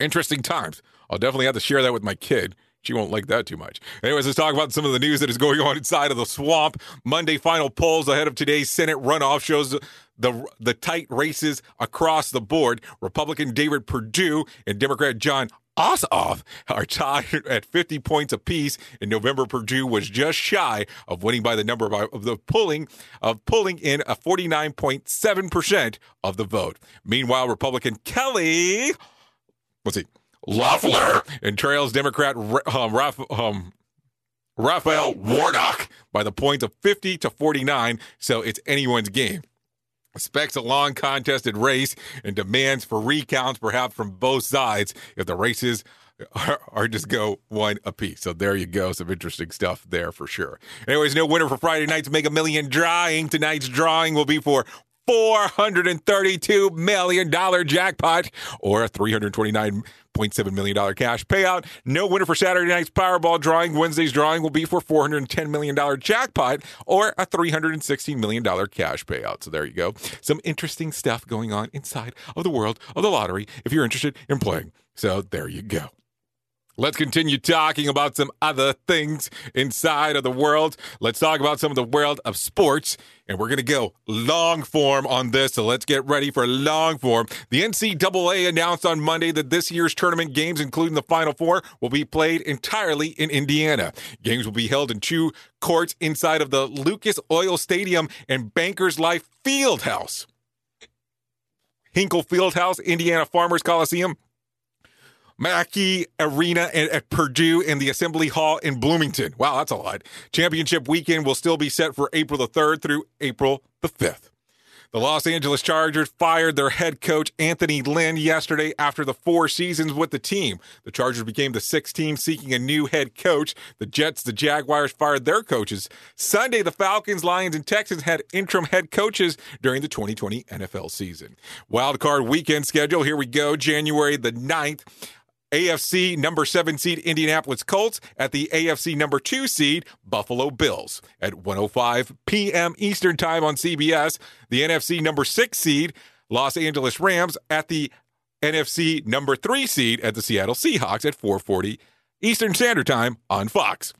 interesting times. I'll definitely have to share that with my kid. She won't like that too much. Anyways, let's talk about some of the news that is going on inside of the swamp. Monday final polls ahead of today's Senate runoff shows the the tight races across the board. Republican David Perdue and Democrat Jon Ossoff are tied at 50 points apiece. In November, Perdue was just shy of winning by the number of, of the pulling of pulling in a 49.7 percent of the vote. Meanwhile, Republican Kelly let's see, Loeffler and trails Democrat um, Raph, um, Raphael Warnock by the points of 50 to 49. So it's anyone's game. Expects a long contested race and demands for recounts, perhaps from both sides, if the races are, are, just go one apiece. So there you go. Some interesting stuff there for sure. Anyways, no winner for Friday night's Mega Million drawing. Tonight's drawing will be for $432 million jackpot or a $329.7 million cash payout. No winner for Saturday night's Powerball drawing. Wednesday's drawing will be for $410 million jackpot or a $316 million cash payout. So there you go. Some interesting stuff going on inside of the world of the lottery if you're interested in playing. So there you go. Let's continue talking about some other things inside of the world. Let's talk about some of the world of sports. And we're going to go long form on this. So let's get ready for long form. The NCAA announced on Monday that this year's tournament games, including the Final Four, will be played entirely in Indiana. Games will be held in two courts inside of the Lucas Oil Stadium and Bankers Life Fieldhouse. Hinkle Fieldhouse, Indiana Farmers Coliseum, Mackey Arena at Purdue and the Assembly Hall in Bloomington. Wow, that's a lot. Championship weekend will still be set for April the 3rd through April the 5th. The Los Angeles Chargers fired their head coach Anthony Lynn yesterday after the four seasons with the team. The Chargers became the sixth team seeking a new head coach. The Jets, the Jaguars fired their coaches. Sunday, the Falcons, Lions, and Texans had interim head coaches during the 2020 NFL season. Wild card weekend schedule. Here we go. January the 9th. AFC number seven seed Indianapolis Colts at the AFC number two seed Buffalo Bills at 105 p.m. Eastern Time on CBS. The NFC number six seed Los Angeles Rams at the NFC number three seed at the Seattle Seahawks at 440 Eastern Standard Time on Fox.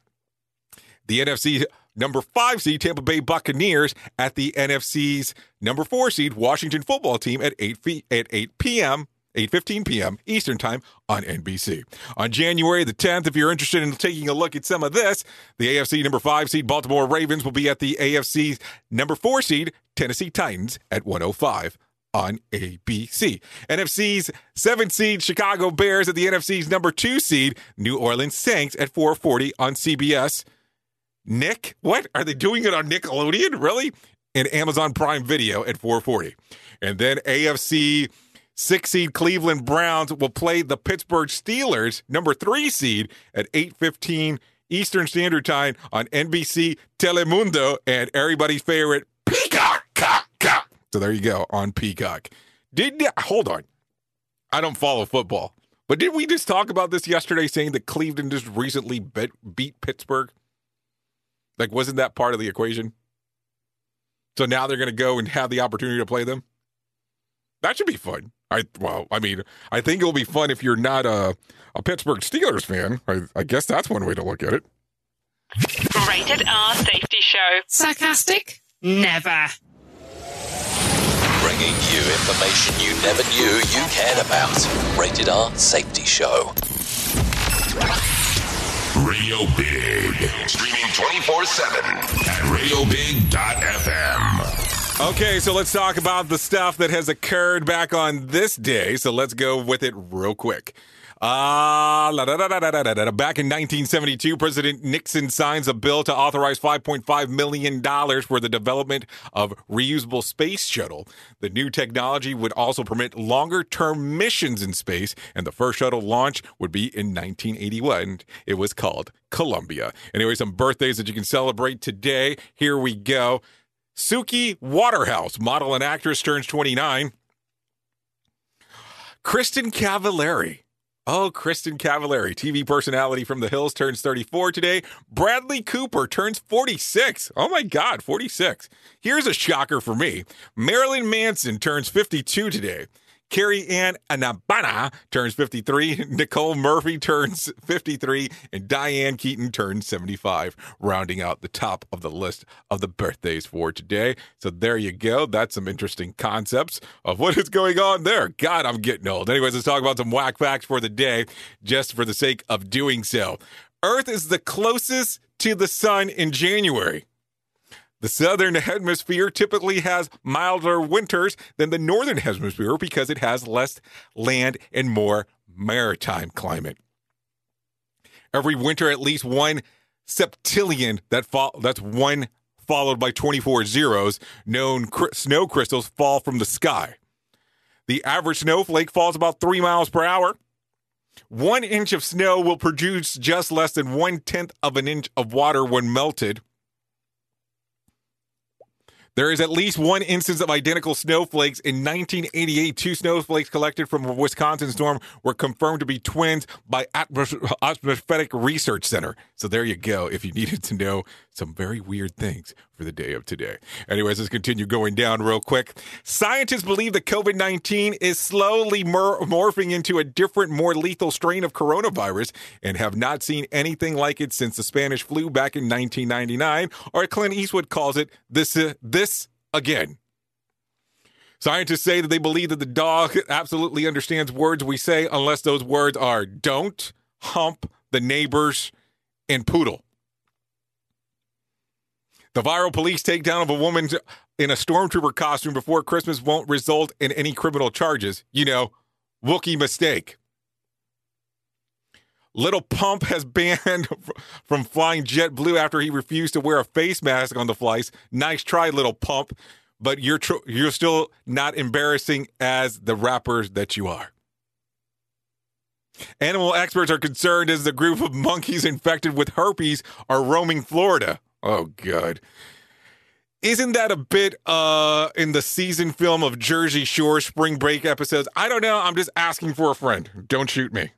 The NFC number five seed Tampa Bay Buccaneers at the NFC's number four seed Washington Football Team at 8 f- at 8 p.m. 8:15 p.m. Eastern Time on NBC. On January the 10th, if you're interested in taking a look at some of this, the AFC number 5 seed Baltimore Ravens will be at the AFC's number 4 seed Tennessee Titans at 105 on ABC. NFC's 7 seed Chicago Bears at the NFC's number 2 seed New Orleans Saints at 440 on CBS. Nick, what? Are they doing it on Nickelodeon? Really? And Amazon Prime Video at 440. And then AFC Six seed Cleveland Browns will play the Pittsburgh Steelers, number three seed, at 8:15 Eastern Standard Time on NBC Telemundo and everybody's favorite Peacock. So there you go on Peacock. Did hold on? I don't follow football, but did we just talk about this yesterday, saying that Cleveland just recently beat, beat Pittsburgh? Like, wasn't that part of the equation? So now they're going to go and have the opportunity to play them. That should be fun. I well, I mean, I think it'll be fun if you're not a a Pittsburgh Steelers fan. I, I guess that's one way to look at it. Rated R Safety Show. Sarcastic? Never. Bringing you information you never knew you cared about. Rated R Safety Show. Radio Big. Streaming 24 7 at radiobig.fm. Okay, so let's talk about the stuff that has occurred back on this day. So let's go with it real quick. Uh, back in 1972, President Nixon signs a bill to authorize $5.5 million for the development of reusable space shuttle. The new technology would also permit longer term missions in space, and the first shuttle launch would be in 1981. It was called Columbia. Anyway, some birthdays that you can celebrate today. Here we go. Suki Waterhouse, model and actress, turns 29. Kristin Cavallari. Oh, Kristin Cavallari, TV personality from The Hills, turns 34 today. Bradley Cooper turns 46. Oh my God, 46. Here's a shocker for me Marilyn Manson turns 52 today. Carrie Ann Anabana turns 53. Nicole Murphy turns 53. And Diane Keaton turns 75, rounding out the top of the list of the birthdays for today. So there you go. That's some interesting concepts of what is going on there. God, I'm getting old. Anyways, let's talk about some whack facts for the day, just for the sake of doing so. Earth is the closest to the sun in January. The southern hemisphere typically has milder winters than the northern hemisphere because it has less land and more maritime climate. Every winter, at least one septillion that fo- that's one followed by 24 zeros known cr- snow crystals fall from the sky. The average snowflake falls about three miles per hour. One inch of snow will produce just less than one tenth of an inch of water when melted. There is at least one instance of identical snowflakes. In 1988, two snowflakes collected from a Wisconsin storm were confirmed to be twins by Atmos- Atmospheric Research Center. So there you go. If you needed to know some very weird things for the day of today. Anyways, let's continue going down real quick. Scientists believe that COVID 19 is slowly mor- morphing into a different, more lethal strain of coronavirus and have not seen anything like it since the Spanish flu back in 1999, or Clint Eastwood calls it this, uh, this again. Scientists say that they believe that the dog absolutely understands words we say unless those words are don't, hump, the neighbors, and poodle. The viral police takedown of a woman in a stormtrooper costume before Christmas won't result in any criminal charges. You know, Wookie mistake. Little Pump has banned from flying JetBlue after he refused to wear a face mask on the flights. Nice try, Little Pump, but you're tr- you're still not embarrassing as the rappers that you are. Animal experts are concerned as the group of monkeys infected with herpes are roaming Florida. Oh, God. Isn't that a bit uh in the season film of Jersey Shore spring break episodes? I don't know. I'm just asking for a friend. Don't shoot me.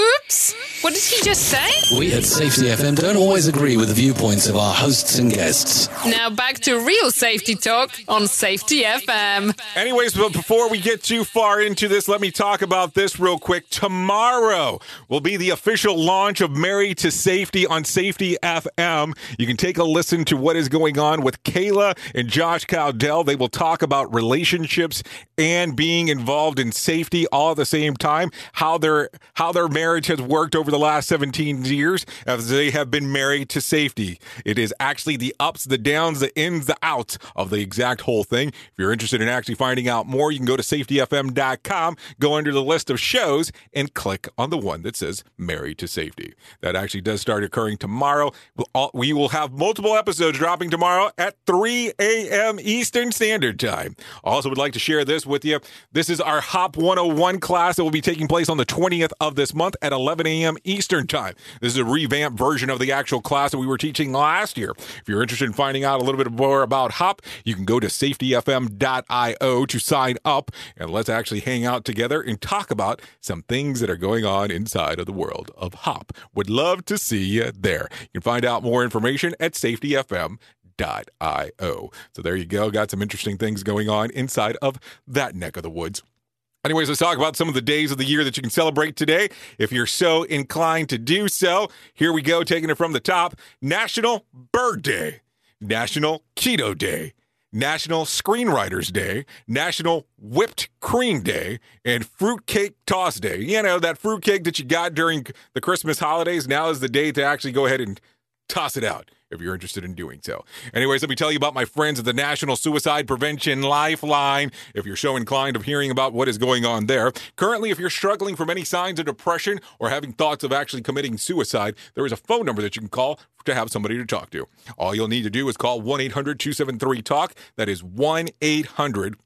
Oops! What did he just say? We at Safety FM don't always agree with the viewpoints of our hosts and guests. Now back to real safety talk on Safety FM. Anyways, but before we get too far into this, let me talk about this real quick. Tomorrow will be the official launch of Married to Safety on Safety FM. You can take a listen to what is going on with Kayla and Josh Cowdell. They will talk about relationships and being involved in safety all at the same time. How their how their marriage has worked over the last 17 years as they have been married to safety. It is actually the ups, the downs, the ins, the outs of the exact whole thing. If you're interested in actually finding out more, you can go to safetyfm.com, go under the list of shows, and click on the one that says Married to Safety. That actually does start occurring tomorrow. We will have multiple episodes dropping tomorrow at 3 a.m. Eastern Standard Time. Also, would like to share this with you. This is our Hop 101 class that will be taking place on the 20th of this month at 11 a.m. Eastern Time. This is a revamped version of the actual class that we were teaching last year. If you're interested in finding out a little bit more about HOP, you can go to safetyfm.io to sign up and let's actually hang out together and talk about some things that are going on inside of the world of HOP. Would love to see you there. You can find out more information at safetyfm.io. So there you go. Got some interesting things going on inside of that neck of the woods. Anyways, let's talk about some of the days of the year that you can celebrate today. If you're so inclined to do so, here we go, taking it from the top National Bird Day, National Keto Day, National Screenwriters Day, National Whipped Cream Day, and Fruitcake Toss Day. You know, that fruitcake that you got during the Christmas holidays, now is the day to actually go ahead and toss it out if you're interested in doing so. Anyways, let me tell you about my friends at the National Suicide Prevention Lifeline. If you're so inclined of hearing about what is going on there, currently, if you're struggling from any signs of depression or having thoughts of actually committing suicide, there is a phone number that you can call to have somebody to talk to. All you'll need to do is call 1 800 273 TALK. That is 1 800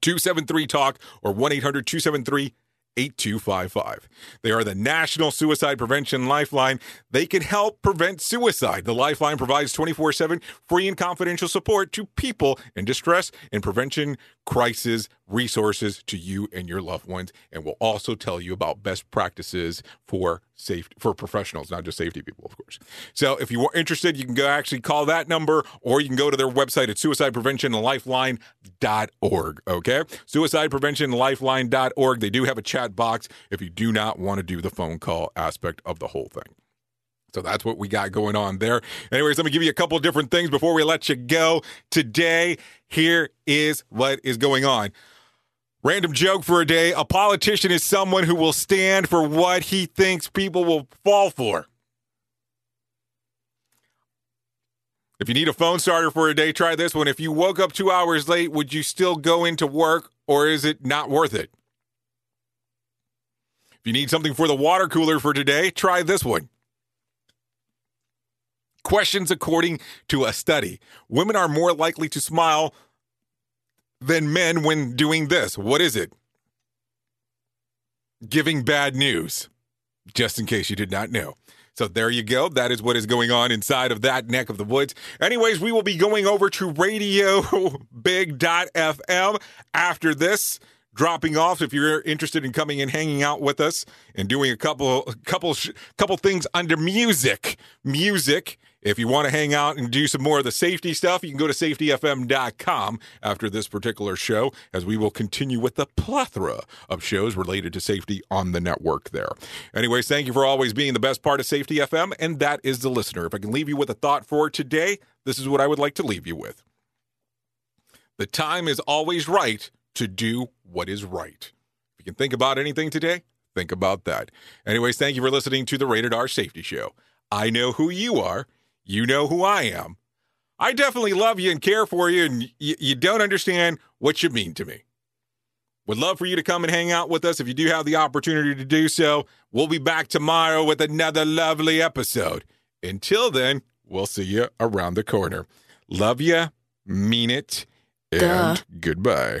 273 TALK or 1 800 273 8255. They are the National Suicide Prevention Lifeline. They can help prevent suicide. The Lifeline provides 24 7 free and confidential support to people in distress and prevention crisis resources to you and your loved ones and will also tell you about best practices for safety for professionals not just safety people of course so if you are interested you can go actually call that number or you can go to their website at suicidepreventionlifeline.org okay suicidepreventionlifeline.org they do have a chat box if you do not want to do the phone call aspect of the whole thing so that's what we got going on there. Anyways, let me give you a couple different things before we let you go. Today, here is what is going on. Random joke for a day. A politician is someone who will stand for what he thinks people will fall for. If you need a phone starter for a day, try this one. If you woke up two hours late, would you still go into work or is it not worth it? If you need something for the water cooler for today, try this one. Questions according to a study. Women are more likely to smile than men when doing this. What is it? Giving bad news, just in case you did not know. So there you go. That is what is going on inside of that neck of the woods. Anyways, we will be going over to Radio Big.fm after this dropping off if you're interested in coming and hanging out with us and doing a couple couple couple things under music music. If you want to hang out and do some more of the safety stuff you can go to safetyfm.com after this particular show as we will continue with the plethora of shows related to safety on the network there. Anyways thank you for always being the best part of safety fm and that is the listener. If i can leave you with a thought for today this is what i would like to leave you with. The time is always right to do what is right. If you can think about anything today, think about that. Anyways, thank you for listening to the Rated R Safety Show. I know who you are. You know who I am. I definitely love you and care for you, and y- you don't understand what you mean to me. Would love for you to come and hang out with us if you do have the opportunity to do so. We'll be back tomorrow with another lovely episode. Until then, we'll see you around the corner. Love you, mean it, and Duh. goodbye.